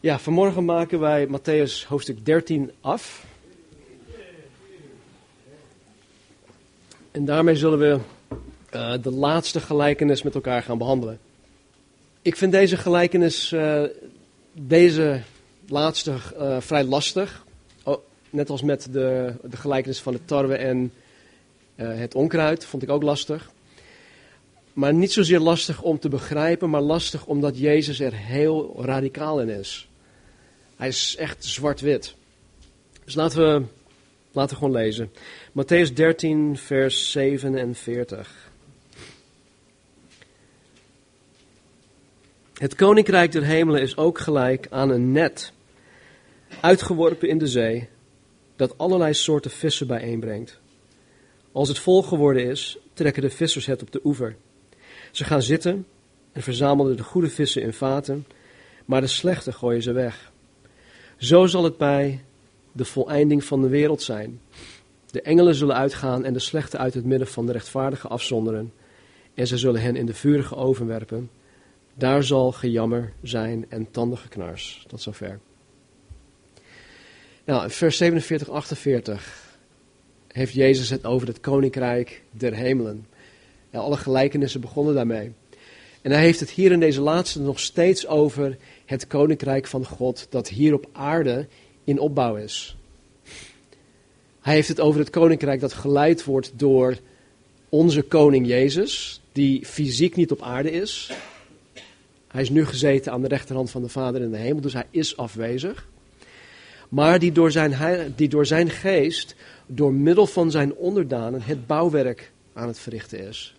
Ja, vanmorgen maken wij Matthäus hoofdstuk 13 af. En daarmee zullen we uh, de laatste gelijkenis met elkaar gaan behandelen. Ik vind deze gelijkenis, uh, deze laatste, uh, vrij lastig. Oh, net als met de, de gelijkenis van de tarwe en het onkruid, vond ik ook lastig. Maar niet zozeer lastig om te begrijpen, maar lastig omdat Jezus er heel radicaal in is. Hij is echt zwart-wit. Dus laten we, laten we gewoon lezen. Matthäus 13, vers 47. Het koninkrijk der hemelen is ook gelijk aan een net, uitgeworpen in de zee, dat allerlei soorten vissen bijeenbrengt. Als het vol geworden is, trekken de vissers het op de oever. Ze gaan zitten en verzamelen de goede vissen in vaten, maar de slechte gooien ze weg. Zo zal het bij de voleinding van de wereld zijn. De engelen zullen uitgaan en de slechte uit het midden van de rechtvaardigen afzonderen. En ze zullen hen in de vurige oven werpen. Daar zal gejammer zijn en tandengeknars. Tot zover. Nou, vers 47, 48 heeft Jezus het over het koninkrijk der hemelen. Ja, alle gelijkenissen begonnen daarmee. En hij heeft het hier in deze laatste nog steeds over het koninkrijk van God dat hier op aarde in opbouw is. Hij heeft het over het koninkrijk dat geleid wordt door onze koning Jezus, die fysiek niet op aarde is. Hij is nu gezeten aan de rechterhand van de Vader in de hemel, dus hij is afwezig. Maar die door zijn, die door zijn geest, door middel van zijn onderdanen, het bouwwerk aan het verrichten is.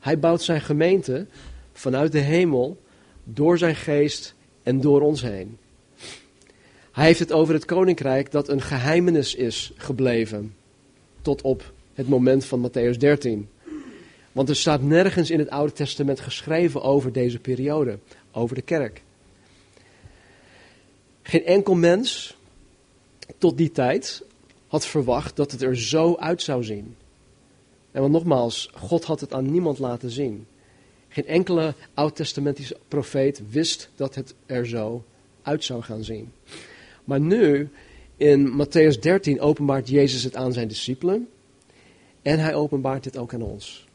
Hij bouwt zijn gemeente vanuit de hemel door zijn geest en door ons heen. Hij heeft het over het koninkrijk dat een geheimenis is gebleven tot op het moment van Matthäus 13. Want er staat nergens in het Oude Testament geschreven over deze periode, over de kerk. Geen enkel mens tot die tijd had verwacht dat het er zo uit zou zien. En want nogmaals, God had het aan niemand laten zien. Geen enkele oud-testamentische profeet wist dat het er zo uit zou gaan zien. Maar nu, in Matthäus 13, openbaart Jezus het aan zijn discipelen. En hij openbaart het ook aan ons.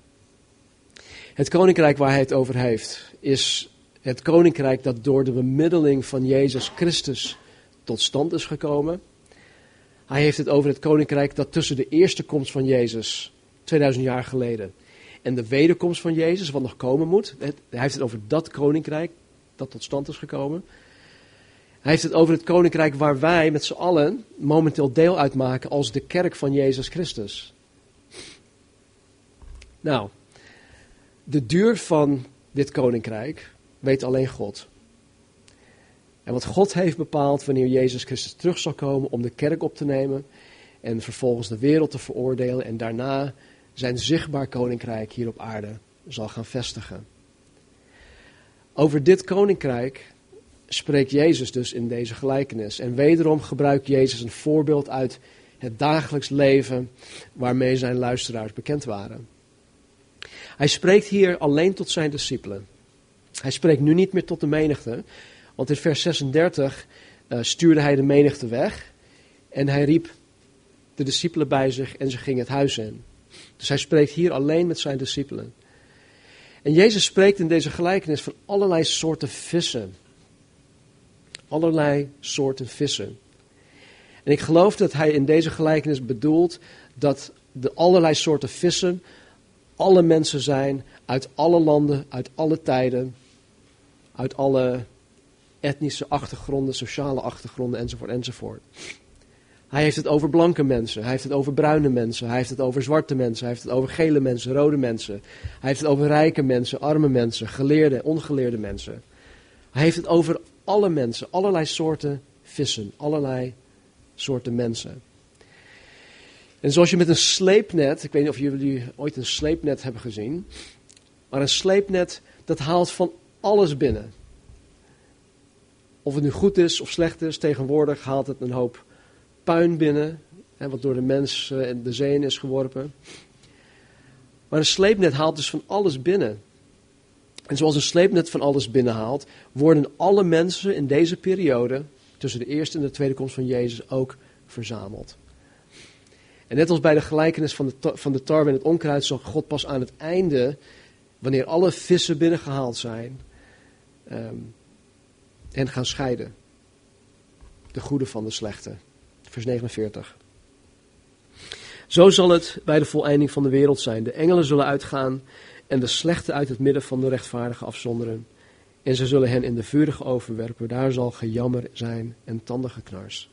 Het koninkrijk waar hij het over heeft, is het koninkrijk dat door de bemiddeling van Jezus Christus tot stand is gekomen. Hij heeft het over het koninkrijk dat tussen de eerste komst van Jezus, 2000 jaar geleden, en de wederkomst van Jezus, wat nog komen moet. hij heeft het over dat koninkrijk dat tot stand is gekomen. Hij heeft het over het koninkrijk waar wij met z'n allen momenteel deel uitmaken als de kerk van Jezus Christus. Nou, de duur van dit koninkrijk weet alleen God. En wat God heeft bepaald wanneer Jezus Christus terug zal komen om de kerk op te nemen en vervolgens de wereld te veroordelen en daarna zijn zichtbaar koninkrijk hier op aarde zal gaan vestigen. Over dit koninkrijk spreekt Jezus dus in deze gelijkenis. En wederom gebruikt Jezus een voorbeeld uit het dagelijks leven waarmee zijn luisteraars bekend waren. Hij spreekt hier alleen tot zijn discipelen. Hij spreekt nu niet meer tot de menigte, want in vers 36 uh, stuurde hij de menigte weg en hij riep de discipelen bij zich en ze gingen het huis in. Dus hij spreekt hier alleen met zijn discipelen. En Jezus spreekt in deze gelijkenis van allerlei soorten vissen. Allerlei soorten vissen. En ik geloof dat hij in deze gelijkenis bedoelt dat de allerlei soorten vissen alle mensen zijn uit alle landen, uit alle tijden, uit alle etnische achtergronden, sociale achtergronden enzovoort enzovoort. Hij heeft het over blanke mensen, hij heeft het over bruine mensen, hij heeft het over zwarte mensen, hij heeft het over gele mensen, rode mensen. Hij heeft het over rijke mensen, arme mensen, geleerde, ongeleerde mensen. Hij heeft het over alle mensen, allerlei soorten vissen, allerlei soorten mensen. En zoals je met een sleepnet, ik weet niet of jullie ooit een sleepnet hebben gezien, maar een sleepnet dat haalt van alles binnen. Of het nu goed is of slecht is, tegenwoordig haalt het een hoop puin binnen, wat door de mens uh, de zee is geworpen. Maar een sleepnet haalt dus van alles binnen. En zoals een sleepnet van alles binnenhaalt, worden alle mensen in deze periode, tussen de eerste en de tweede komst van Jezus, ook verzameld. En net als bij de gelijkenis van de, van de tarwe en het onkruid, zal God pas aan het einde, wanneer alle vissen binnengehaald zijn, um, hen gaan scheiden. De goede van de slechte. Vers 49. Zo zal het bij de voleinding van de wereld zijn. De engelen zullen uitgaan en de slechte uit het midden van de rechtvaardigen afzonderen. En ze zullen hen in de vurige overwerpen. Daar zal gejammer zijn en tandengeknars.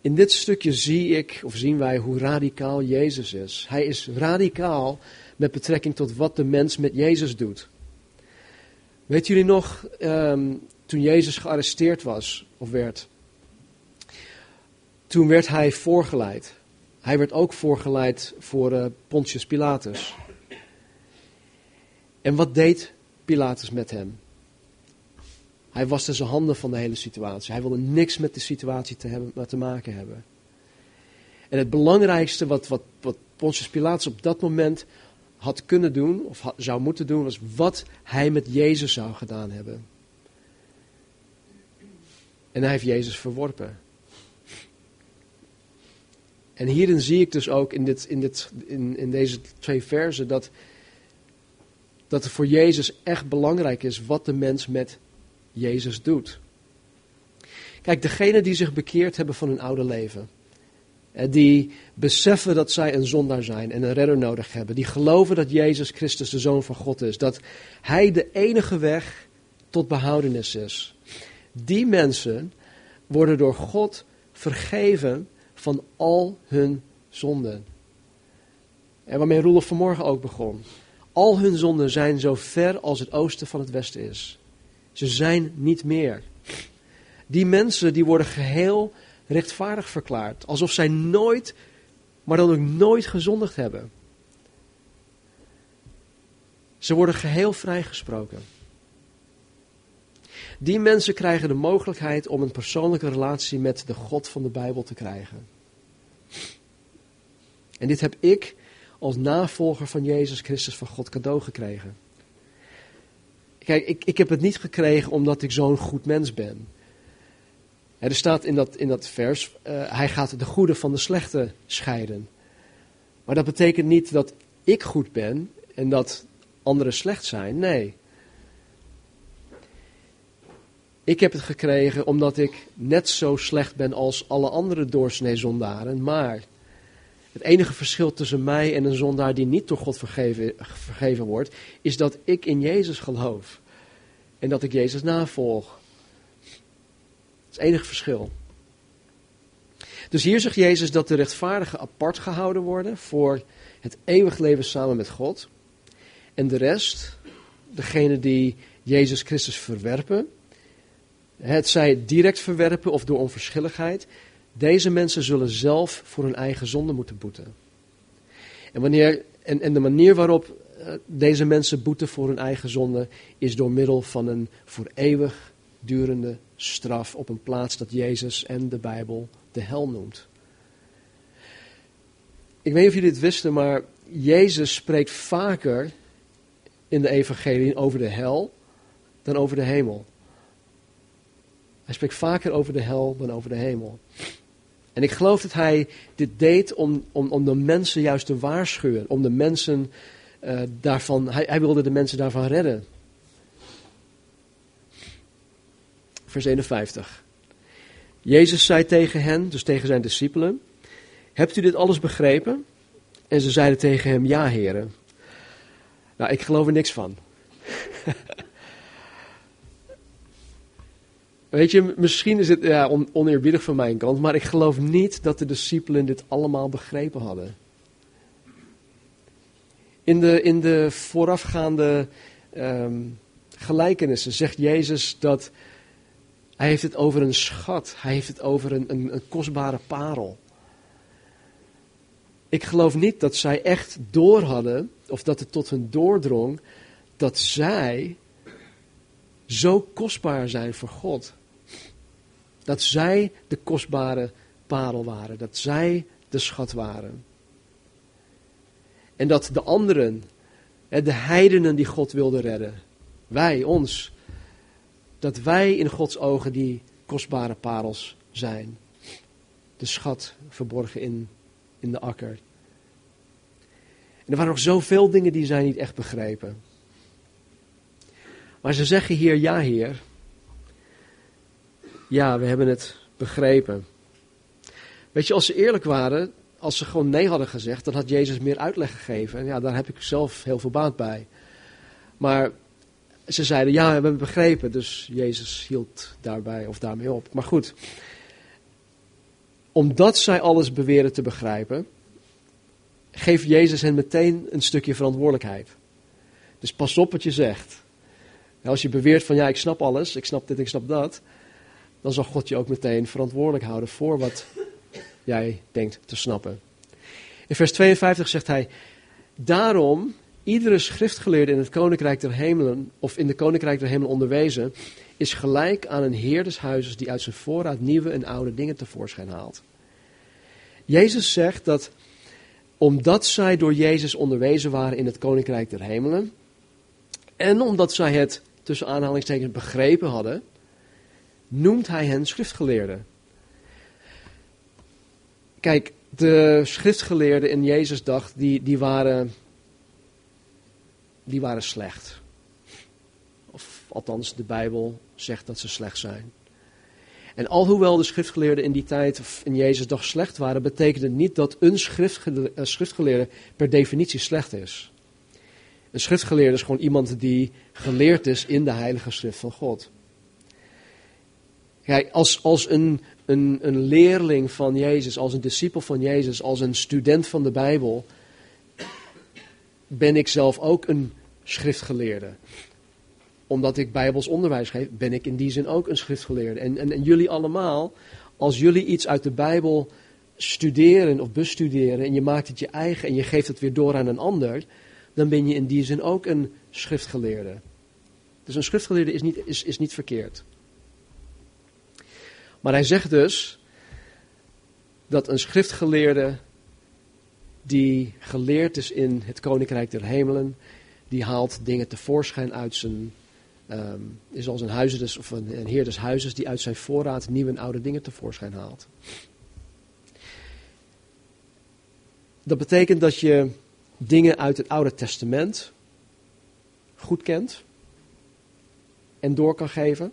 In dit stukje zie ik, of zien wij, hoe radicaal Jezus is. Hij is radicaal met betrekking tot wat de mens met Jezus doet. Weet jullie nog, ehm, toen Jezus gearresteerd was, of werd, toen werd hij voorgeleid. Hij werd ook voorgeleid voor uh, Pontius Pilatus. En wat deed Pilatus met hem? Hij waste zijn handen van de hele situatie. Hij wilde niks met de situatie te, hebben, te maken hebben. En het belangrijkste wat, wat, wat Pontius Pilatus op dat moment had kunnen doen, of zou moeten doen, was wat hij met Jezus zou gedaan hebben. En hij heeft Jezus verworpen. En hierin zie ik dus ook in, dit, in, dit, in, in deze twee versen dat, dat het voor Jezus echt belangrijk is wat de mens met Jezus doet. Kijk, degenen die zich bekeerd hebben van hun oude leven, die beseffen dat zij een zondaar zijn en een redder nodig hebben, die geloven dat Jezus Christus de Zoon van God is, dat Hij de enige weg tot behoudenis is. Die mensen worden door God vergeven van al hun zonden. En waarmee Roelof vanmorgen ook begon. Al hun zonden zijn zo ver als het oosten van het westen is. Ze zijn niet meer. Die mensen die worden geheel rechtvaardig verklaard. Alsof zij nooit, maar dan ook nooit gezondigd hebben. Ze worden geheel vrijgesproken. Die mensen krijgen de mogelijkheid om een persoonlijke relatie met de God van de Bijbel te krijgen. En dit heb ik als navolger van Jezus Christus van God cadeau gekregen. Kijk, ik, ik heb het niet gekregen omdat ik zo'n goed mens ben. Er staat in dat, in dat vers, uh, hij gaat de goede van de slechte scheiden. Maar dat betekent niet dat ik goed ben en dat anderen slecht zijn. Nee. Ik heb het gekregen omdat ik net zo slecht ben als alle andere doorsnee zondaren. Maar het enige verschil tussen mij en een zondaar die niet door God vergeven, vergeven wordt, is dat ik in Jezus geloof. En dat ik Jezus navolg. Dat is het enige verschil. Dus hier zegt Jezus dat de rechtvaardigen apart gehouden worden voor het eeuwig leven samen met God. En de rest, degene die Jezus Christus verwerpen, het zij direct verwerpen of door onverschilligheid, deze mensen zullen zelf voor hun eigen zonde moeten boeten. En, wanneer, en, en de manier waarop eh, deze mensen boeten voor hun eigen zonde is door middel van een voor eeuwig durende straf op een plaats dat Jezus en de Bijbel de hel noemt. Ik weet niet of jullie dit wisten, maar Jezus spreekt vaker in de evangelie over de hel dan over de hemel. Hij spreekt vaker over de hel dan over de hemel. En ik geloof dat hij dit deed om, om, om de mensen juist te waarschuwen. Om de mensen uh, daarvan, hij, hij wilde de mensen daarvan redden. Vers 51. Jezus zei tegen hen, dus tegen zijn discipelen, hebt u dit alles begrepen? En ze zeiden tegen hem, ja heren. Nou, ik geloof er niks van. Weet je, misschien is het ja, on, oneerbiedig van mijn kant, maar ik geloof niet dat de discipelen dit allemaal begrepen hadden. In de, in de voorafgaande um, gelijkenissen zegt Jezus dat hij heeft het over een schat, hij heeft het over een, een, een kostbare parel. Ik geloof niet dat zij echt door hadden, of dat het tot hun doordrong, dat zij zo kostbaar zijn voor God. Dat zij de kostbare parel waren, dat zij de schat waren. En dat de anderen De heidenen die God wilde redden. Wij, ons. Dat wij in Gods ogen die kostbare parels zijn. De schat verborgen in, in de akker. En er waren nog zoveel dingen die zij niet echt begrepen. Maar ze zeggen hier, ja heer. Ja, we hebben het begrepen. Weet je, als ze eerlijk waren, als ze gewoon nee hadden gezegd, dan had Jezus meer uitleg gegeven. En ja, daar heb ik zelf heel veel baat bij. Maar ze zeiden, ja, we hebben het begrepen. Dus Jezus hield daarbij of daarmee op. Maar goed, omdat zij alles beweren te begrijpen, geeft Jezus hen meteen een stukje verantwoordelijkheid. Dus pas op wat je zegt. Als je beweert van ja, ik snap alles, ik snap dit, ik snap dat, dan zal God je ook meteen verantwoordelijk houden voor wat jij denkt te snappen. In vers 52 zegt hij: Daarom, iedere schriftgeleerde in het koninkrijk der hemelen, of in de koninkrijk der hemelen onderwezen, is gelijk aan een heer des huizes die uit zijn voorraad nieuwe en oude dingen tevoorschijn haalt. Jezus zegt dat omdat zij door Jezus onderwezen waren in het koninkrijk der hemelen, en omdat zij het tussen aanhalingstekens begrepen hadden, noemt hij hen schriftgeleerden. Kijk, de schriftgeleerden in Jezus' dag, die, die, waren, die waren slecht. Of althans, de Bijbel zegt dat ze slecht zijn. En alhoewel de schriftgeleerden in die tijd, of in Jezus' dag slecht waren, betekent het niet dat een schriftgeleerde per definitie slecht is. Een schriftgeleerde is gewoon iemand die geleerd is in de heilige schrift van God. Kijk, als, als een, een, een leerling van Jezus, als een discipel van Jezus, als een student van de Bijbel, ben ik zelf ook een schriftgeleerde. Omdat ik Bijbels onderwijs geef, ben ik in die zin ook een schriftgeleerde. En, en, en jullie allemaal, als jullie iets uit de Bijbel studeren of bestuderen en je maakt het je eigen en je geeft het weer door aan een ander, dan ben je in die zin ook een schriftgeleerde. Dus een schriftgeleerde is niet, is, is niet verkeerd. Maar hij zegt dus dat een schriftgeleerde die geleerd is in het koninkrijk der hemelen, die haalt dingen tevoorschijn uit zijn, um, is als een, huizen of een, een heer des huizes die uit zijn voorraad nieuwe en oude dingen tevoorschijn haalt. Dat betekent dat je dingen uit het Oude Testament goed kent en door kan geven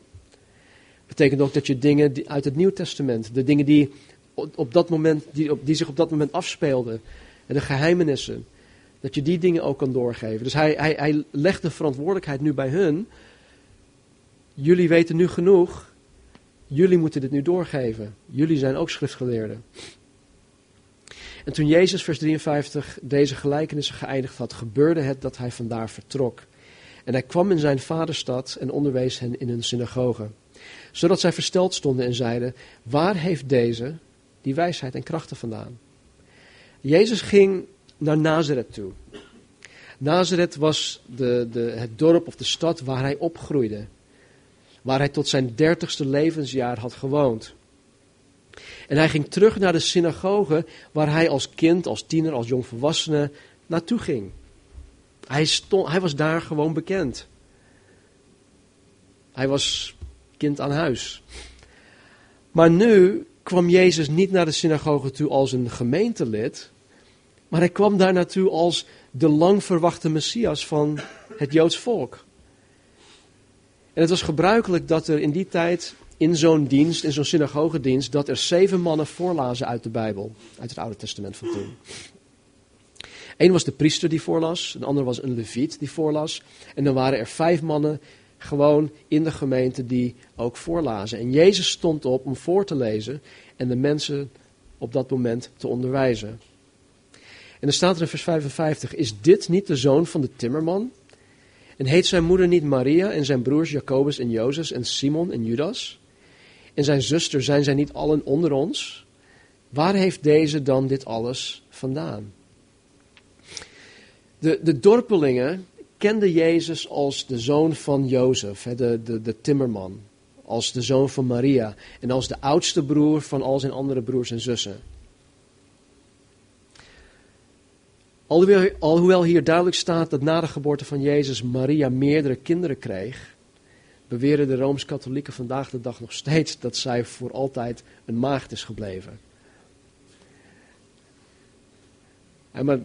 betekent ook dat je dingen uit het Nieuw Testament, de dingen die, op dat moment, die, op, die zich op dat moment afspeelden, en de geheimenissen, dat je die dingen ook kan doorgeven. Dus hij, hij, hij de verantwoordelijkheid nu bij hun. Jullie weten nu genoeg, jullie moeten dit nu doorgeven. Jullie zijn ook schriftgeleerden. En toen Jezus, vers 53, deze gelijkenissen geëindigd had, gebeurde het dat hij vandaar vertrok. En hij kwam in zijn vaderstad en onderwees hen in hun synagoge zodat zij versteld stonden en zeiden, waar heeft deze die wijsheid en krachten vandaan? Jezus ging naar Nazareth toe. Nazareth was de, de, het dorp of de stad waar hij opgroeide. Waar hij tot zijn dertigste levensjaar had gewoond. En hij ging terug naar de synagoge waar hij als kind, als tiener, als jongvolwassene naartoe ging. Hij, stond, hij was daar gewoon bekend. Hij was kind aan huis. Maar nu kwam Jezus niet naar de synagoge toe als een gemeentelid, maar hij kwam daar naartoe als de lang verwachte Messias van het Joods volk. En het was gebruikelijk dat er in die tijd in zo'n dienst, in zo'n synagogedienst, dat er zeven mannen voorlazen uit de Bijbel, uit het Oude Testament van toen. Eén was de priester die voorlas, een ander was een leviet die voorlas. En dan waren er vijf mannen gewoon in de gemeente die ook voorlazen. En Jezus stond op om voor te lezen en de mensen op dat moment te onderwijzen. En dan staat er in vers 55, is dit niet de zoon van de timmerman? En heet zijn moeder niet Maria en zijn broers Jacobus en Jozef en Simon en Judas? En zijn zuster, zijn zij niet allen onder ons? Waar heeft deze dan dit alles vandaan? De, de dorpelingen kende Jezus als de zoon van Jozef, de, de, de timmerman. Als de zoon van Maria. En als de oudste broer van al zijn andere broers en zussen. Alhoewel, alhoewel hier duidelijk staat dat na de geboorte van Jezus Maria meerdere kinderen kreeg, beweren de Rooms-Katholieken vandaag de dag nog steeds dat zij voor altijd een maagd is gebleven. Ja, maar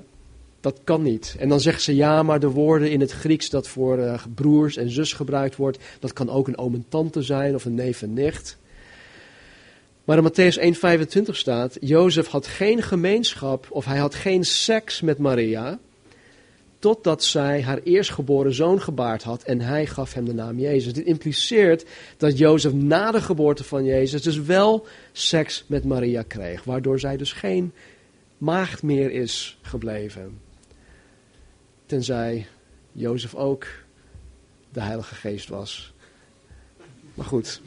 dat kan niet. En dan zeggen ze ja, maar de woorden in het Grieks dat voor uh, broers en zus gebruikt wordt, dat kan ook een oom en tante zijn of een neef en nicht. Maar in Matthäus 1,25 staat: Jozef had geen gemeenschap of hij had geen seks met Maria. Totdat zij haar eerstgeboren zoon gebaard had en hij gaf hem de naam Jezus. Dit impliceert dat Jozef na de geboorte van Jezus dus wel seks met Maria kreeg. Waardoor zij dus geen maagd meer is gebleven. Tenzij Jozef ook de Heilige Geest was. Maar goed.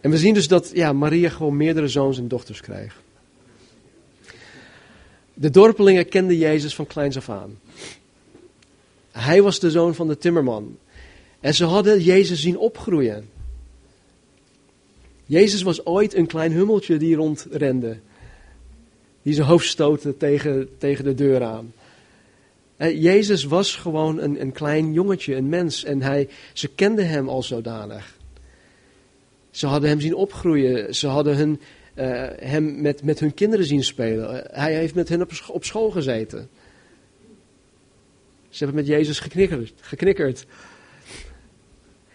En we zien dus dat ja, Maria gewoon meerdere zoons en dochters kreeg. De dorpelingen kenden Jezus van kleins af aan. Hij was de zoon van de timmerman. En ze hadden Jezus zien opgroeien. Jezus was ooit een klein hummeltje die rondrende. Die zijn hoofd stootte tegen, tegen de deur aan. Jezus was gewoon een, een klein jongetje, een mens. En hij, ze kenden hem al zodanig. Ze hadden hem zien opgroeien. Ze hadden hun, uh, hem met, met hun kinderen zien spelen. hij heeft met hen op, op school gezeten. Ze hebben met Jezus geknikkerd. geknikkerd.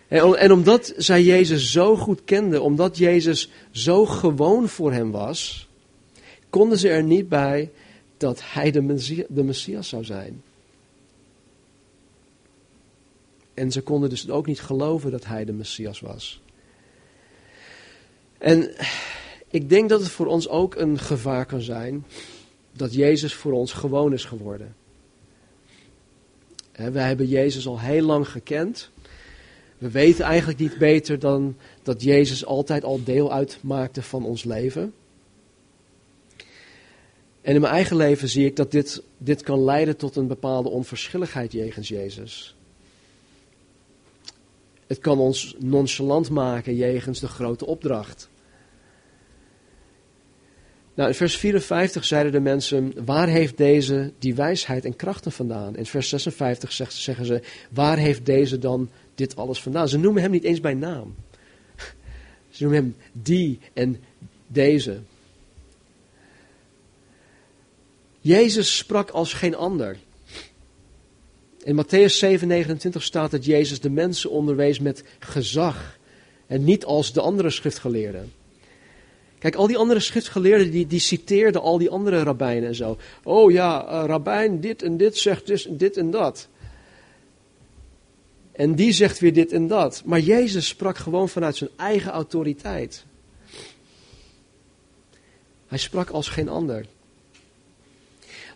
En, en omdat zij Jezus zo goed kenden, omdat Jezus zo gewoon voor hem was, konden ze er niet bij dat hij de Messias, zou zijn. En ze konden dus ook niet geloven dat hij de Messias was. En ik denk dat het voor ons ook een gevaar kan zijn dat Jezus voor ons gewoon is geworden. Wij hebben Jezus al heel lang gekend. We weten eigenlijk niet beter dan dat Jezus altijd al deel uitmaakte van ons leven. En in mijn eigen leven zie ik dat dit, dit kan leiden tot een bepaalde onverschilligheid jegens Jezus. Het kan ons nonchalant maken jegens de grote opdracht. Nou, in vers 54 zeiden de mensen, waar heeft deze die wijsheid en krachten vandaan? In vers 56 zeggen ze, waar heeft deze dan dit alles vandaan? Ze noemen hem niet eens bij naam. Ze noemen hem die en deze. Jezus sprak als geen ander. In Matthäus 7:29 staat dat Jezus de mensen onderwees met gezag en niet als de andere schriftgeleerden. Kijk, al die andere schriftgeleerden die, die citeerden al die andere rabbijnen en zo. Oh ja, uh, rabbijn dit en dit zegt dus dit en dat. En die zegt weer dit en dat. Maar Jezus sprak gewoon vanuit zijn eigen autoriteit. Hij sprak als geen ander.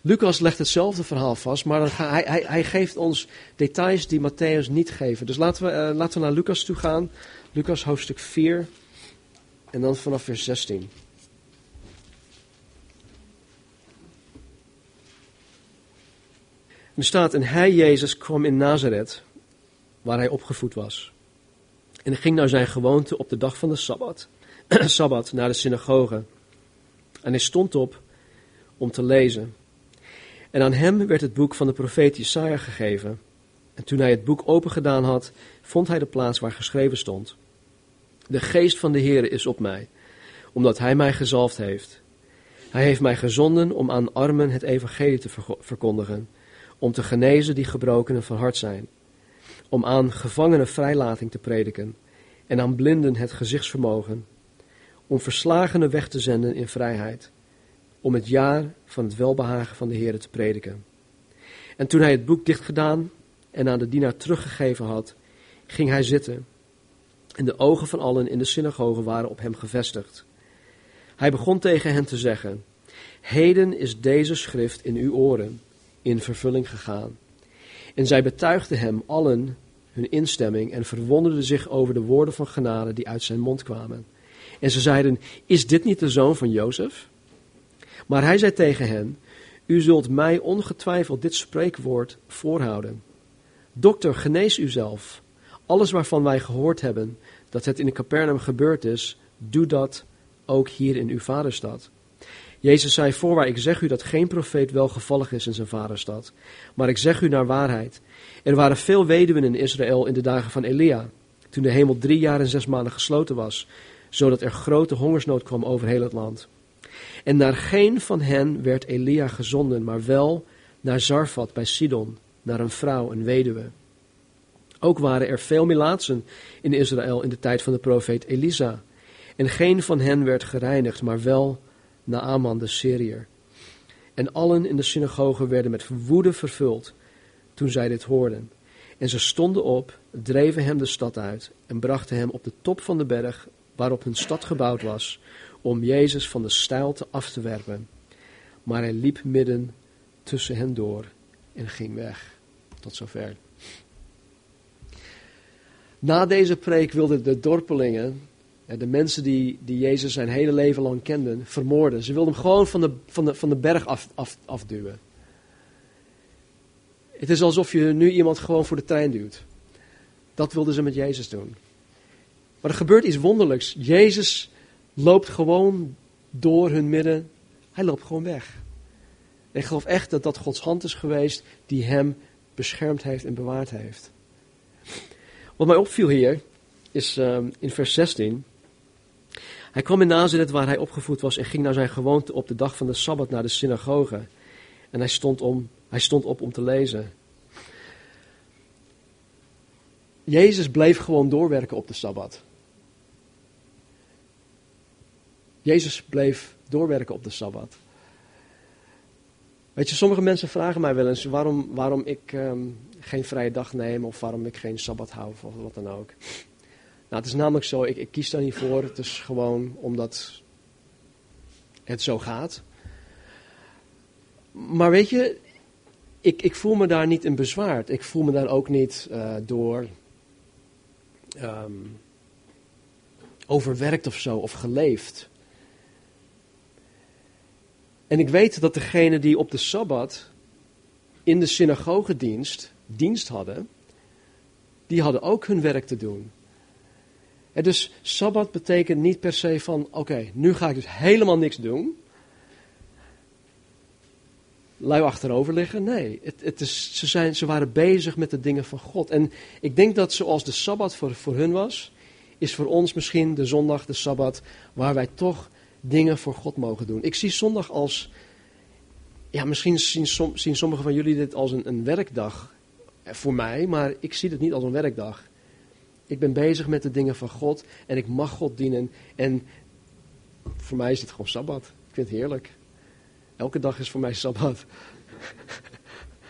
Lucas legt hetzelfde verhaal vast, maar hij, hij, hij, geeft ons details die Matthäus niet geeft. Dus laten we, uh, laten we naar Lucas toe gaan. Lucas hoofdstuk 4 en dan vanaf vers 16. Er staat, en hij, Jezus, kwam in Nazareth, waar hij opgevoed was. En ging naar zijn gewoonte op de dag van de Sabbat, Sabbat naar de synagoge. En hij stond op om te lezen. En aan hem werd het boek van de profeet Jesaja gegeven. En toen hij het boek opengedaan had, vond hij de plaats waar geschreven stond. De geest van de Heer is op mij, omdat hij mij gezalfd heeft. Hij heeft mij gezonden om aan armen het evangelie te verkondigen, om te genezen die gebrokenen van hart zijn, om aan gevangenen vrijlating te prediken en aan blinden het gezichtsvermogen, om verslagenen weg te zenden in vrijheid, om het jaar van het welbehagen van de Heer te prediken. En toen hij het boek dichtgedaan en aan de dienaar teruggegeven had, ging hij zitten. En de ogen van allen in de synagoge waren op hem gevestigd. Hij begon tegen hen te zeggen: Heden is deze schrift in uw oren in vervulling gegaan. En zij betuigden hem allen hun instemming en verwonderden zich over de woorden van genade die uit zijn mond kwamen. En ze zeiden: Is dit niet de zoon van Jozef? Maar hij zei tegen hen: U zult mij ongetwijfeld dit spreekwoord voorhouden. Dokter, genees uzelf. Alles waarvan wij gehoord hebben dat het in Capernaum gebeurd is, doe dat ook hier in uw vaderstad. Jezus zei, voorwaar, ik zeg u dat geen profeet welgevallig is in zijn vaderstad. Maar ik zeg u naar waarheid. Er waren veel weduwen in Israël in de dagen van Elia, toen de hemel drie jaar en zes maanden gesloten was, zodat er grote hongersnood kwam over heel het land. En naar geen van hen werd Elia gezonden, maar wel naar Zarfat bij Sidon, naar een vrouw, een weduwe. Ook waren er veel Milaatsen in Israël in de tijd van de profeet Elisa. En geen van hen werd gereinigd, maar wel Naaman de Syriër. En allen in de synagoge werden met woede vervuld toen zij dit hoorden. En ze stonden op, dreven hem de stad uit en brachten hem op de top van de berg waarop hun stad gebouwd was, om Jezus van de steilte af te werpen. Maar hij liep midden tussen hen door en ging weg. Tot zover. Na deze preek wilden de dorpelingen, de mensen die, die Jezus zijn hele leven lang kenden, vermoorden. Ze wilden hem gewoon van de, van de, van de berg af, afduwen. Het is alsof je nu iemand gewoon voor de trein duwt. Dat wilden ze met Jezus doen. Maar er gebeurt iets wonderlijks. Jezus loopt gewoon door hun midden. Hij loopt gewoon weg. Ik geloof echt dat dat Gods hand is geweest die hem beschermd heeft en bewaard heeft. Wat mij opviel hier is um, in vers 16. Hij kwam in Nazareth waar hij opgevoed was en ging naar zijn gewoonte op de dag van de Sabbat naar de synagoge. En hij stond, om, hij stond op om te lezen. Jezus bleef gewoon doorwerken op de Sabbat. Jezus bleef doorwerken op de Sabbat. Weet je, sommige mensen vragen mij wel eens waarom, waarom ik um, geen vrije dag neem of waarom ik geen Sabbat hou of wat dan ook. Nou, het is namelijk zo, ik, ik kies daar niet voor. Het is gewoon omdat het zo gaat. Maar weet je, ik, ik voel me daar niet in bezwaard. Ik voel me daar ook niet uh, door um, overwerkt of zo, of geleefd. En ik weet dat degene die op de Sabbat in de synagogedienst dienst hadden, die hadden ook hun werk te doen. En dus Sabbat betekent niet per se van, oké, nu ga ik dus helemaal niks doen. Lui achterover liggen. Nee, het, het is, ze, zijn, ze waren bezig met de dingen van God. En ik denk dat zoals de Sabbat voor, voor hun was, is voor ons misschien de zondag, de Sabbat, waar wij toch dingen voor God mogen doen. Ik zie zondag als, ja, misschien zien, som, zien sommigen van jullie dit als een, een werkdag voor mij, maar ik zie het niet als een werkdag. Ik ben bezig met de dingen van God en ik mag God dienen. En voor mij is het gewoon Sabbat. Ik vind het heerlijk. Elke dag is voor mij Sabbat.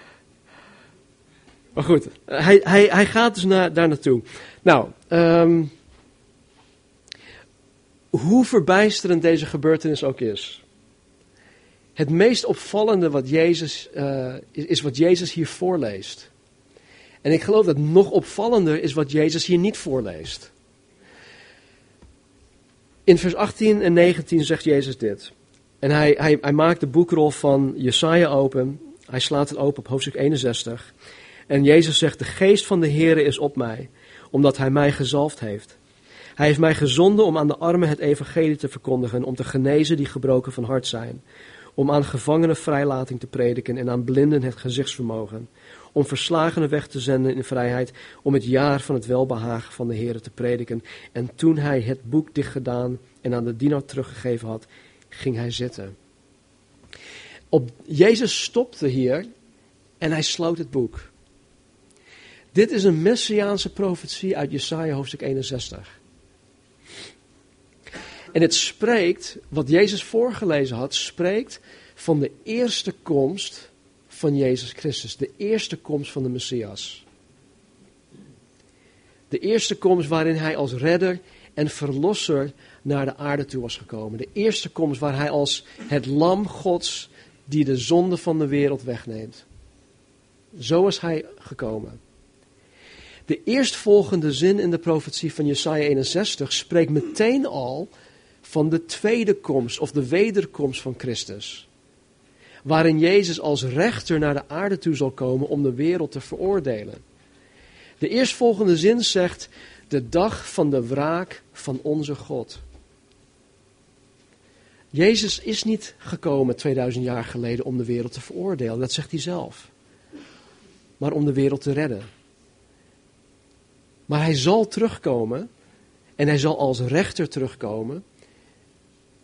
maar goed, hij, hij, hij gaat dus naar, daar naartoe. Nou, um, hoe verbijsterend deze gebeurtenis ook is. Het meest opvallende wat Jezus, is, is wat Jezus hier voorleest. En ik geloof dat nog opvallender is wat Jezus hier niet voorleest. In vers 18 en 19 zegt Jezus dit. En hij, hij, hij maakt de boekrol van Jesaja open. Hij slaat het open op hoofdstuk 61. En Jezus zegt, de geest van de Heere is op mij, omdat hij mij gezalfd heeft. Hij heeft mij gezonden om aan de armen het evangelie te verkondigen, om te genezen die gebroken van hart zijn, om aan gevangenen vrijlating te prediken en aan blinden het gezichtsvermogen, om verslagenen weg te zenden in vrijheid, om het jaar van het welbehagen van de Heer te prediken. En toen hij het boek dichtgedaan en aan de dienaar teruggegeven had, ging hij zitten. Op, Jezus stopte hier en hij sloot het boek. Dit is een messiaanse profetie uit Jesaja hoofdstuk 61. En het spreekt, wat Jezus voorgelezen had, spreekt van de eerste komst van Jezus Christus. De eerste komst van de Messias. De eerste komst waarin hij als redder en verlosser naar de aarde toe was gekomen. De eerste komst waar hij als het lam Gods die de zonde van de wereld wegneemt. Zo is hij gekomen. De eerstvolgende zin in de profetie van Jesaja 61 spreekt meteen al van de tweede komst of de wederkomst van Christus. Waarin Jezus als rechter naar de aarde toe zal komen om de wereld te veroordelen. De eerstvolgende zin zegt: De dag van de wraak van onze God. Jezus is niet gekomen 2000 jaar geleden om de wereld te veroordelen, dat zegt hij zelf. Maar om de wereld te redden. Maar hij zal terugkomen en hij zal als rechter terugkomen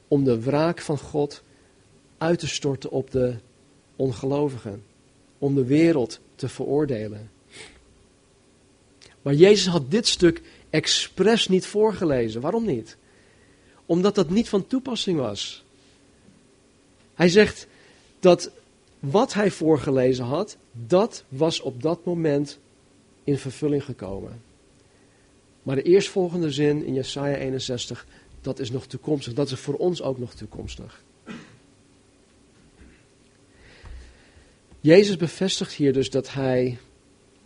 om de wraak van God uit te storten op de ongelovigen. Om de wereld te veroordelen. Maar Jezus had dit stuk expres niet voorgelezen. Waarom niet? Omdat dat niet van toepassing was. Hij zegt dat wat hij voorgelezen had, dat was op dat moment in vervulling gekomen. Maar de eerstvolgende zin in Jesaja 61, dat is nog toekomstig. Dat is voor ons ook nog toekomstig. Jezus bevestigt hier dus dat hij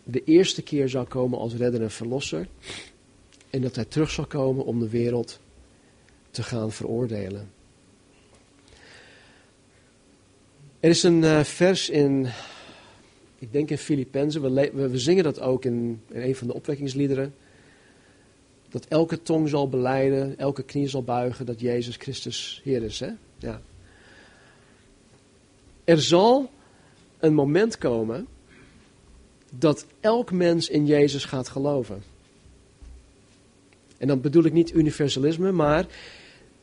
de eerste keer zou komen als redder en verlosser. En dat hij terug zal komen om de wereld te gaan veroordelen. Er is een uh, vers in, ik denk in Filippenzen, we, we, we, zingen dat ook in, in een van de opwekkingsliederen. Dat elke tong zal beleiden, elke knie zal buigen dat Jezus Christus Heer is. Hè? Ja. Er zal een moment komen dat elk mens in Jezus gaat geloven. En dan bedoel ik niet universalisme, maar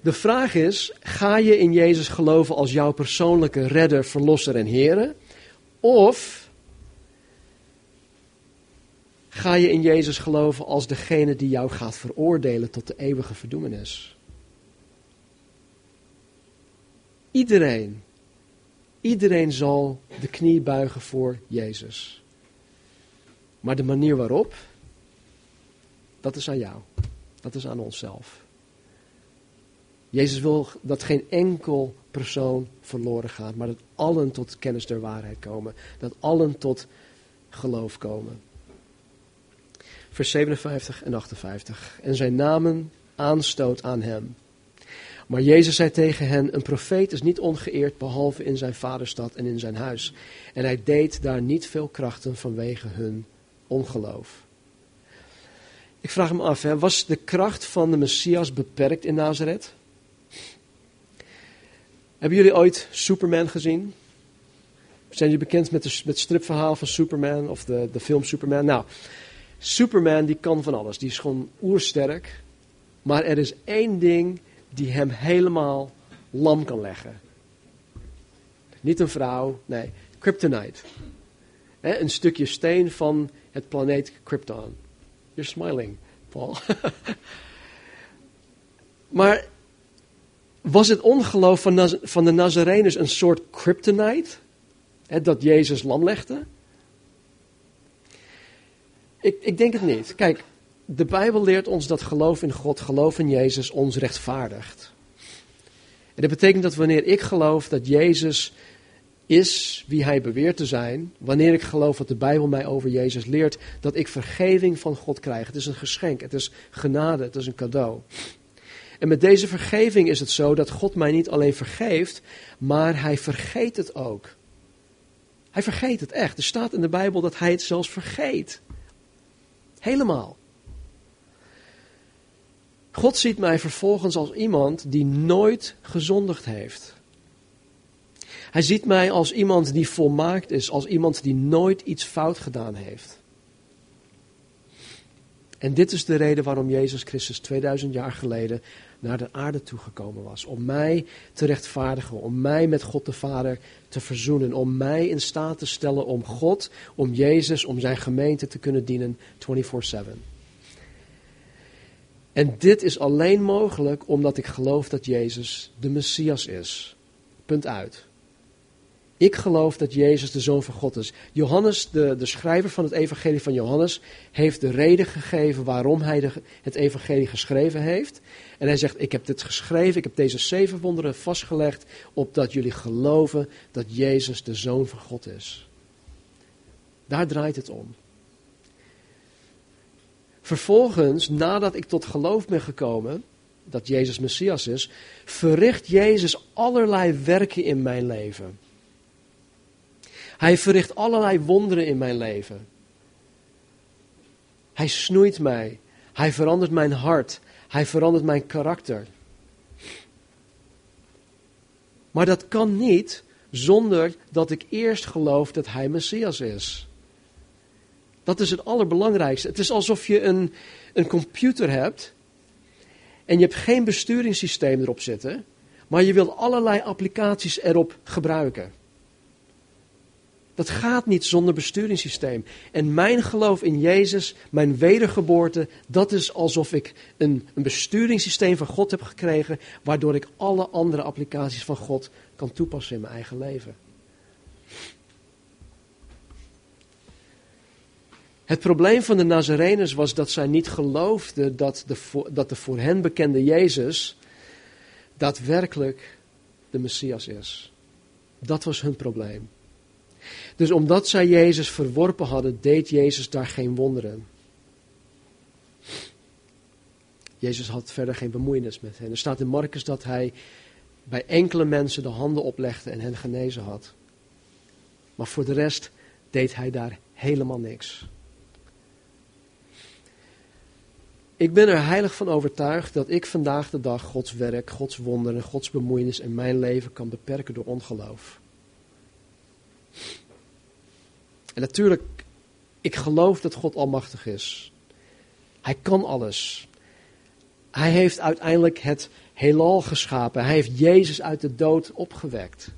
de vraag is: ga je in Jezus geloven als jouw persoonlijke redder, verlosser en Heer? Of ga je in Jezus geloven als degene die jou gaat veroordelen tot de eeuwige verdoemenis? Iedereen, iedereen zal de knie buigen voor Jezus. Maar de manier waarop, dat is aan jou. Dat is aan onszelf. Jezus wil dat geen enkel persoon verloren gaat, maar dat allen tot kennis der waarheid komen. Dat allen tot geloof komen. Vers 57 en 58. En zijn namen aanstoot aan hem. Maar Jezus zei tegen hen: Een profeet is niet ongeëerd behalve in zijn vaderstad en in zijn huis. En hij deed daar niet veel krachten vanwege hun ongeloof. Ik vraag me af, was de kracht van de Messias beperkt in Nazareth? Hebben jullie ooit Superman gezien? Zijn jullie bekend met, met het stripverhaal van Superman of de, de film Superman? Nou, Superman die kan van alles. Die is gewoon oersterk. Maar er is één ding die hem helemaal lam kan leggen. Niet een vrouw, nee, kryptonite. een stukje steen van het planeet Krypton. You're smiling, Paul. maar was het ongeloof van, van de Nazareners een soort kryptonite? dat Jezus lam legde? Ik, ik denk het niet. Kijk, de Bijbel leert ons dat geloof in God, geloof in Jezus ons rechtvaardigt. En dat betekent dat wanneer ik geloof dat Jezus is wie hij beweert te zijn, wanneer ik geloof wat de Bijbel mij over Jezus leert, dat ik vergeving van God krijg. Het is een geschenk, het is genade, het is een cadeau. En met deze vergeving is het zo dat God mij niet alleen vergeeft, maar hij vergeet het ook. Hij vergeet het echt. Er staat in de Bijbel dat hij het zelfs vergeet. Helemaal. God ziet mij vervolgens als iemand die nooit gezondigd heeft. Hij ziet mij als iemand die volmaakt is, als iemand die nooit iets fout gedaan heeft. En dit is de reden waarom Jezus Christus 2000 jaar geleden naar de aarde toegekomen was. Om mij te rechtvaardigen, om mij met God de Vader te verzoenen, om mij in staat te stellen om God, om Jezus, om zijn gemeente te kunnen dienen 24/7. En dit is alleen mogelijk omdat ik geloof dat Jezus de Messias is. Punt uit. Ik geloof dat Jezus de Zoon van God is. Johannes, de, de schrijver van het Evangelie van Johannes, heeft de reden gegeven waarom hij de, het Evangelie geschreven heeft. En hij zegt: Ik heb dit geschreven, ik heb deze zeven wonderen vastgelegd, opdat jullie geloven dat Jezus de Zoon van God is. Daar draait het om. Vervolgens, nadat ik tot geloof ben gekomen, dat Jezus Messias is, verricht Jezus allerlei werken in mijn leven. Hij verricht allerlei wonderen in mijn leven. Hij snoeit mij. Hij verandert mijn hart. Hij verandert mijn karakter. Maar dat kan niet zonder dat ik eerst geloof dat hij Messias is. Dat is het allerbelangrijkste. Het is alsof je een, een computer hebt en je hebt geen besturingssysteem erop zitten, maar je wilt allerlei applicaties erop gebruiken. Dat gaat niet zonder besturingssysteem. En mijn geloof in Jezus, mijn wedergeboorte, dat is alsof ik een, een besturingssysteem van God heb gekregen, waardoor ik alle andere applicaties van God kan toepassen in mijn eigen leven. Het probleem van de Nazareners was dat zij niet geloofden dat de, dat de voor hen bekende Jezus daadwerkelijk de Messias is. Dat was hun probleem. Dus omdat zij Jezus verworpen hadden, deed Jezus daar geen wonderen. Jezus had verder geen bemoeienis met hen. Er staat in Marcus dat hij bij enkele mensen de handen oplegde en hen genezen had. Maar voor de rest deed hij daar helemaal niks. Ik ben er heilig van overtuigd dat ik vandaag de dag Gods werk, Gods wonderen, Gods bemoeienis in mijn leven kan beperken door ongeloof. Natuurlijk, ik geloof dat God almachtig is. Hij kan alles. Hij heeft uiteindelijk het heelal geschapen. Hij heeft Jezus uit de dood opgewekt.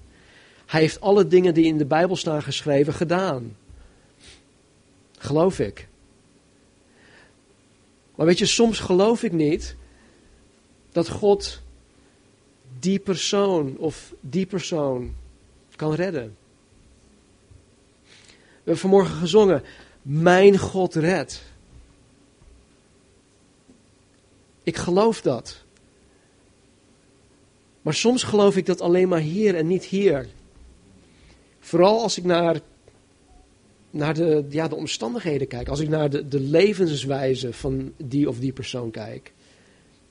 Hij heeft alle dingen die in de Bijbel staan geschreven gedaan. Geloof ik. Maar weet je, soms geloof ik niet dat God die persoon of die persoon kan redden. We hebben vanmorgen gezongen, mijn God redt. Ik geloof dat. Maar soms geloof ik dat alleen maar hier en niet hier. Vooral als ik naar, naar de, ja, de omstandigheden kijk, als ik naar de, de levenswijze van die of die persoon kijk.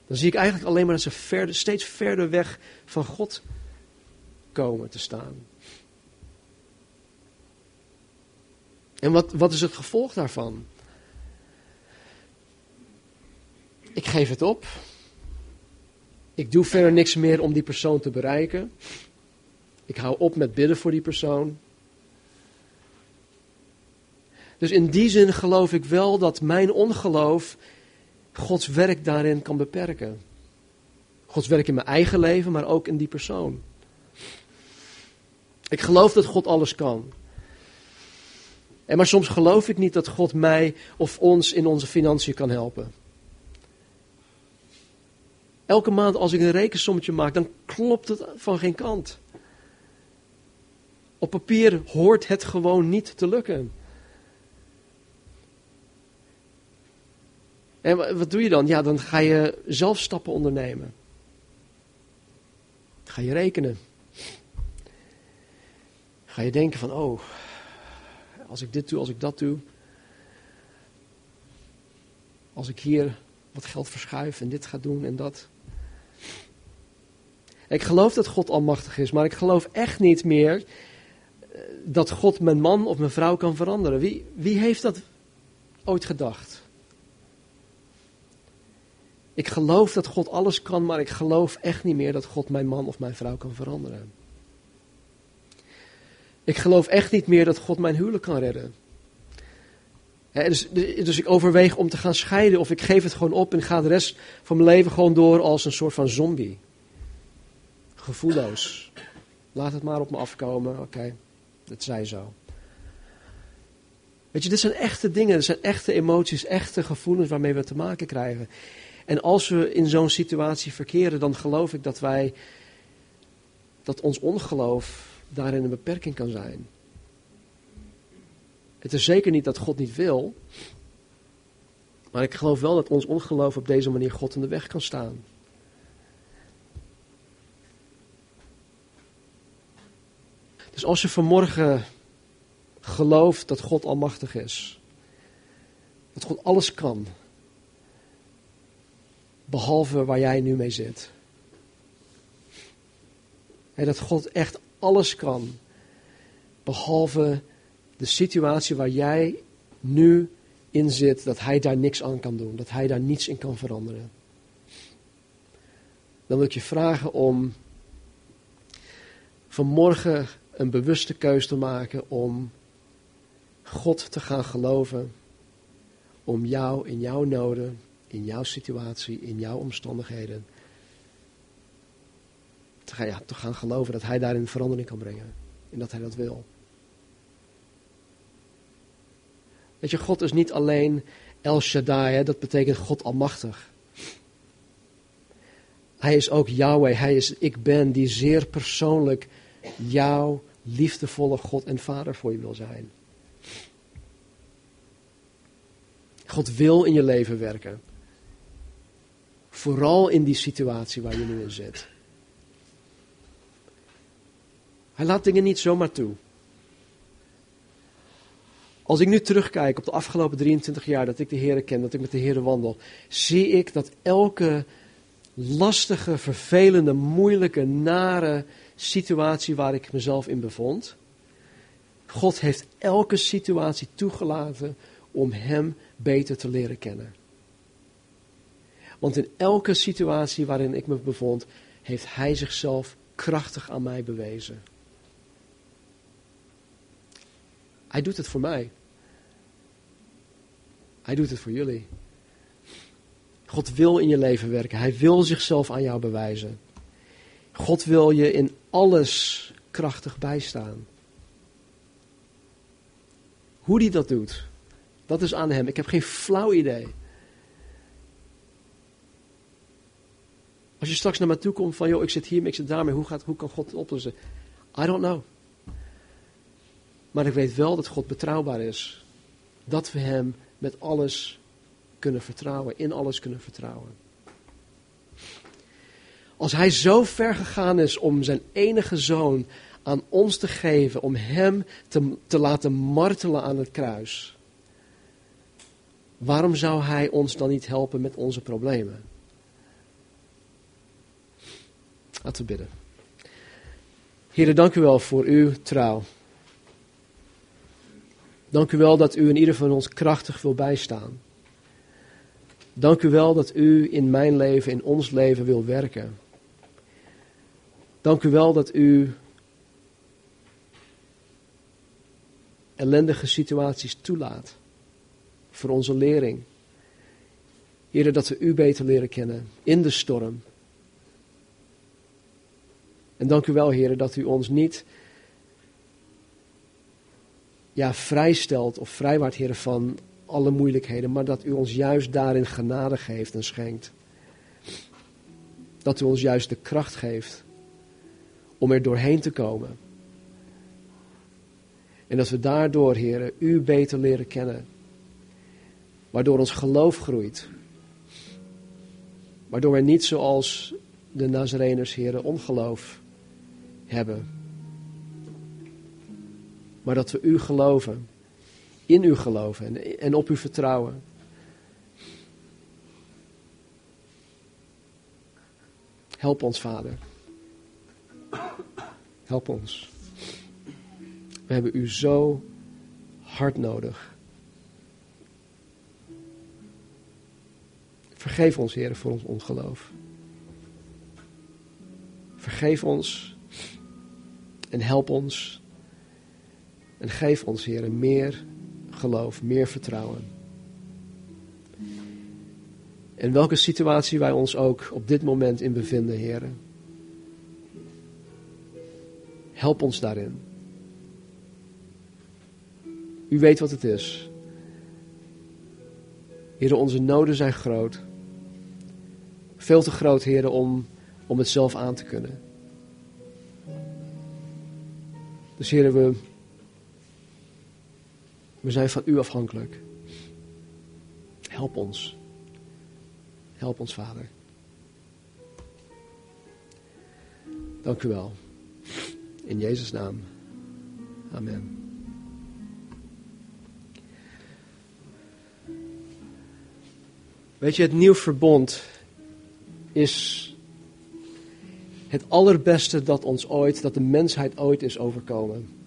Dan zie ik eigenlijk alleen maar dat ze verder, steeds verder weg van God komen te staan. En wat, wat is het gevolg daarvan? Ik geef het op. Ik doe verder niks meer om die persoon te bereiken. Ik hou op met bidden voor die persoon. Dus in die zin geloof ik wel dat mijn ongeloof Gods werk daarin kan beperken. Gods werk in mijn eigen leven, maar ook in die persoon. Ik geloof dat God alles kan. En maar soms geloof ik niet dat God mij of ons in onze financiën kan helpen. Elke maand als ik een rekensommetje maak, dan klopt het van geen kant. Op papier hoort het gewoon niet te lukken. En wat doe je dan? Ja, dan ga je zelf stappen ondernemen. Ga je rekenen. Ga je denken van, oh, als ik dit doe, als ik dat doe. Als ik hier wat geld verschuif en dit ga doen en dat. Ik geloof dat God almachtig is, maar ik geloof echt niet meer eh, dat God mijn man of mijn vrouw kan veranderen. Wie, wie heeft dat ooit gedacht? Ik geloof dat God alles kan, maar ik geloof echt niet meer dat God mijn man of mijn vrouw kan veranderen. Ik geloof echt niet meer dat God mijn huwelijk kan redden. dus, dus, ik overweeg om te gaan scheiden of ik geef het gewoon op en ga de rest van mijn leven gewoon door als een soort van zombie. Gevoelloos. Laat het maar op me afkomen. Oké, okay, dat zij zo. Weet je, dit zijn echte dingen, dit zijn echte emoties, echte gevoelens waarmee we te maken krijgen. En als we in zo'n situatie verkeren, dan geloof ik dat wij, dat ons ongeloof daarin een beperking kan zijn. Het is zeker niet dat God niet wil, maar ik geloof wel dat ons ongeloof op deze manier God in de weg kan staan. Dus als je vanmorgen gelooft dat God almachtig is, dat God alles kan, behalve waar jij nu mee zit. En dat God echt alles kan, behalve de situatie waar jij nu in zit, dat hij daar niks aan kan doen, dat hij daar niets in kan veranderen. Dan wil ik je vragen om vanmorgen een bewuste keus te maken om God te gaan geloven. Om jou in jouw noden, in jouw situatie, in jouw omstandigheden. Te gaan, ja, te gaan geloven dat Hij daarin verandering kan brengen. En dat Hij dat wil. Weet je, God is niet alleen El Shaddai, dat betekent God Almachtig. Hij is ook Yahweh, Hij is Ik Ben, die zeer persoonlijk jouw liefdevolle God en Vader voor je wil zijn. God wil in je leven werken. Vooral in die situatie waar je nu in zit. Hij laat dingen niet zomaar toe. Als ik nu terugkijk op de afgelopen 23 jaar dat ik de Heer ken, dat ik met de Heer wandel, zie ik dat elke lastige, vervelende, moeilijke, nare situatie waar ik mezelf in bevond, God heeft elke situatie toegelaten om Hem beter te leren kennen. Want in elke situatie waarin ik me bevond, heeft Hij zichzelf krachtig aan mij bewezen. Hij doet het voor mij. Hij doet het voor jullie. God wil in je leven werken. Hij wil zichzelf aan jou bewijzen. God wil je in alles krachtig bijstaan. Hoe die dat doet, dat is aan hem. Ik heb geen flauw idee. Als je straks naar me toe komt van, joh, ik zit hier, ik zit daarmee, hoe, gaat, hoe kan God het oplossen? I don't know. Maar ik weet wel dat God betrouwbaar is. Dat we Hem met alles kunnen vertrouwen, in alles kunnen vertrouwen. Als Hij zo ver gegaan is om zijn enige zoon aan ons te geven, om Hem te, te laten martelen aan het kruis, waarom zou Hij ons dan niet helpen met onze problemen? Laten we bidden. Heren, dank u wel voor uw trouw. Dank u wel dat u in ieder van ons krachtig wil bijstaan. Dank u wel dat u in mijn leven, in ons leven wil werken. Dank u wel dat u ellendige situaties toelaat voor onze lering. Heren, dat we u beter leren kennen in de storm. En dank u wel, heren, dat u ons niet ja, vrijstelt of vrijwaart, heren, van alle moeilijkheden, maar dat u ons juist daarin genade geeft en schenkt. Dat u ons juist de kracht geeft om er doorheen te komen. En dat we daardoor, heren, u beter leren kennen. Waardoor ons geloof groeit. Waardoor wij niet zoals de Nazareners, heren, ongeloof hebben. Maar dat we u geloven. In u geloven en, en op u vertrouwen. Help ons, Vader. Help ons. We hebben u zo hard nodig. Vergeef ons, Heer, voor ons ongeloof. Vergeef ons en help ons. En geef ons, Heer, meer geloof, meer vertrouwen. En welke situatie wij ons ook op dit moment in bevinden, Heer. Help ons daarin. U weet wat het is. Heren, onze noden zijn groot. Veel te groot, heren, om, om het zelf aan te kunnen. Dus heren, we, we zijn van u afhankelijk. Help ons. Help ons, Vader. Dank u wel. In Jezus' naam. Amen. Weet je, het nieuw verbond is het allerbeste dat ons ooit, dat de mensheid ooit is overkomen.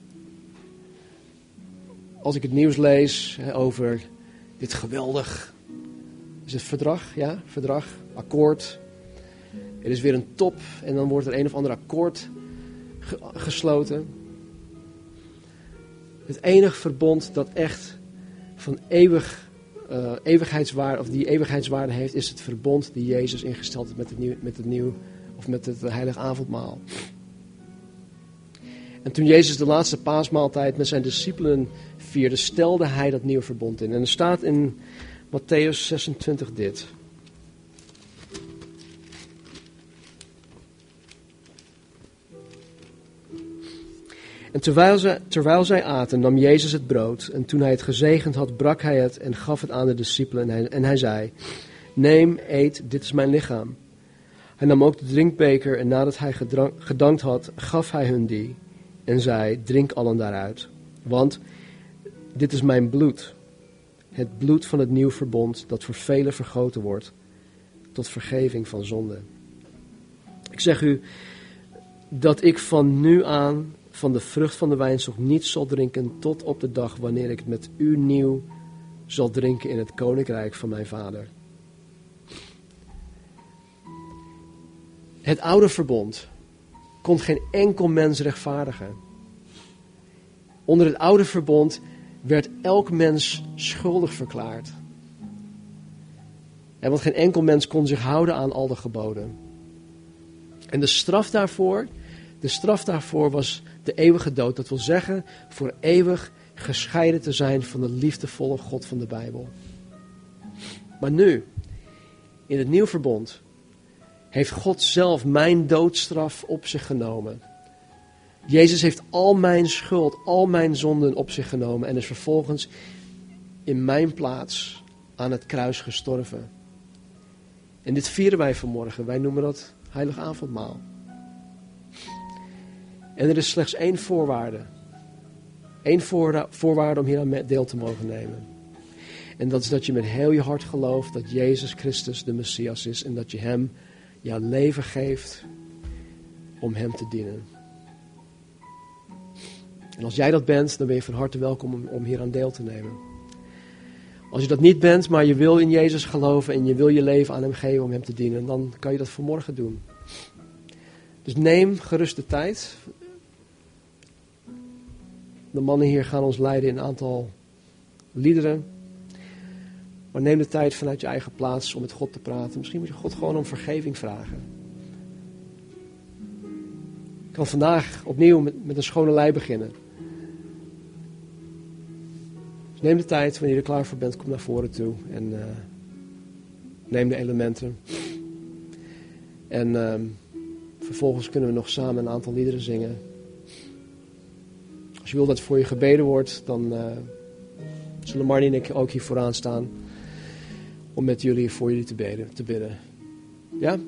Als ik het nieuws lees over dit geweldig, is het verdrag, ja, verdrag, akkoord. Er is weer een top en dan wordt er een of ander akkoord gesloten. Het enige verbond dat echt van eeuwig, uh, eeuwigheidswaarde, of die eeuwigheidswaarde heeft, is het verbond die Jezus ingesteld heeft met het nieuw, met het nieuw of met het heilige avondmaal. En toen Jezus de laatste paasmaaltijd met zijn discipelen vierde, stelde hij dat nieuwe verbond in. En er staat in Matthäus 26 dit. En terwijl zij, terwijl zij aten, nam Jezus het brood. En toen hij het gezegend had, brak hij het en gaf het aan de discipelen. En hij, en hij zei: Neem, eet, dit is mijn lichaam. Hij nam ook de drinkbeker en nadat hij gedankt had, gaf hij hun die. En zei: Drink allen daaruit. Want dit is mijn bloed. Het bloed van het nieuw verbond dat voor velen vergoten wordt. Tot vergeving van zonde. Ik zeg u dat ik van nu aan van de vrucht van de wijnstok niet zal drinken tot op de dag wanneer ik het met u nieuw zal drinken in het koninkrijk van mijn vader. Het oude verbond kon geen enkel mens rechtvaardigen. Onder het oude verbond werd elk mens schuldig verklaard. En want geen enkel mens kon zich houden aan al de geboden. En de straf daarvoor, de straf daarvoor was de eeuwige dood. Dat wil zeggen voor eeuwig gescheiden te zijn van de liefdevolle God van de Bijbel. Maar nu, in het nieuw verbond, heeft God zelf mijn doodstraf op zich genomen. Jezus heeft al mijn schuld, al mijn zonden op zich genomen en is vervolgens in mijn plaats aan het kruis gestorven. En dit vieren wij vanmorgen. Wij noemen dat heilig avondmaal. En er is slechts één voorwaarde. Eén voorwaarde om hier aan deel te mogen nemen. En dat is dat je met heel je hart gelooft dat Jezus Christus de Messias is en dat je Hem jouw leven geeft om Hem te dienen. En als jij dat bent, dan ben je van harte welkom om, om hier aan deel te nemen. Als je dat niet bent, maar je wil in Jezus geloven en je wil je leven aan Hem geven om Hem te dienen, dan kan je dat vanmorgen doen. Dus neem gerust de tijd. De mannen hier gaan ons leiden in een aantal liederen. Maar neem de tijd vanuit je eigen plaats om met God te praten. Misschien moet je God gewoon om vergeving vragen. Ik kan vandaag opnieuw met, met een schone lei beginnen. Neem de tijd, wanneer je er klaar voor bent, kom naar voren toe. En uh, neem de elementen. En uh, vervolgens kunnen we nog samen een aantal liederen zingen. Als je wil dat voor je gebeden wordt, dan uh, zullen Marnie en ik ook hier vooraan staan. Om met jullie voor jullie te bidden. Te bidden. Ja?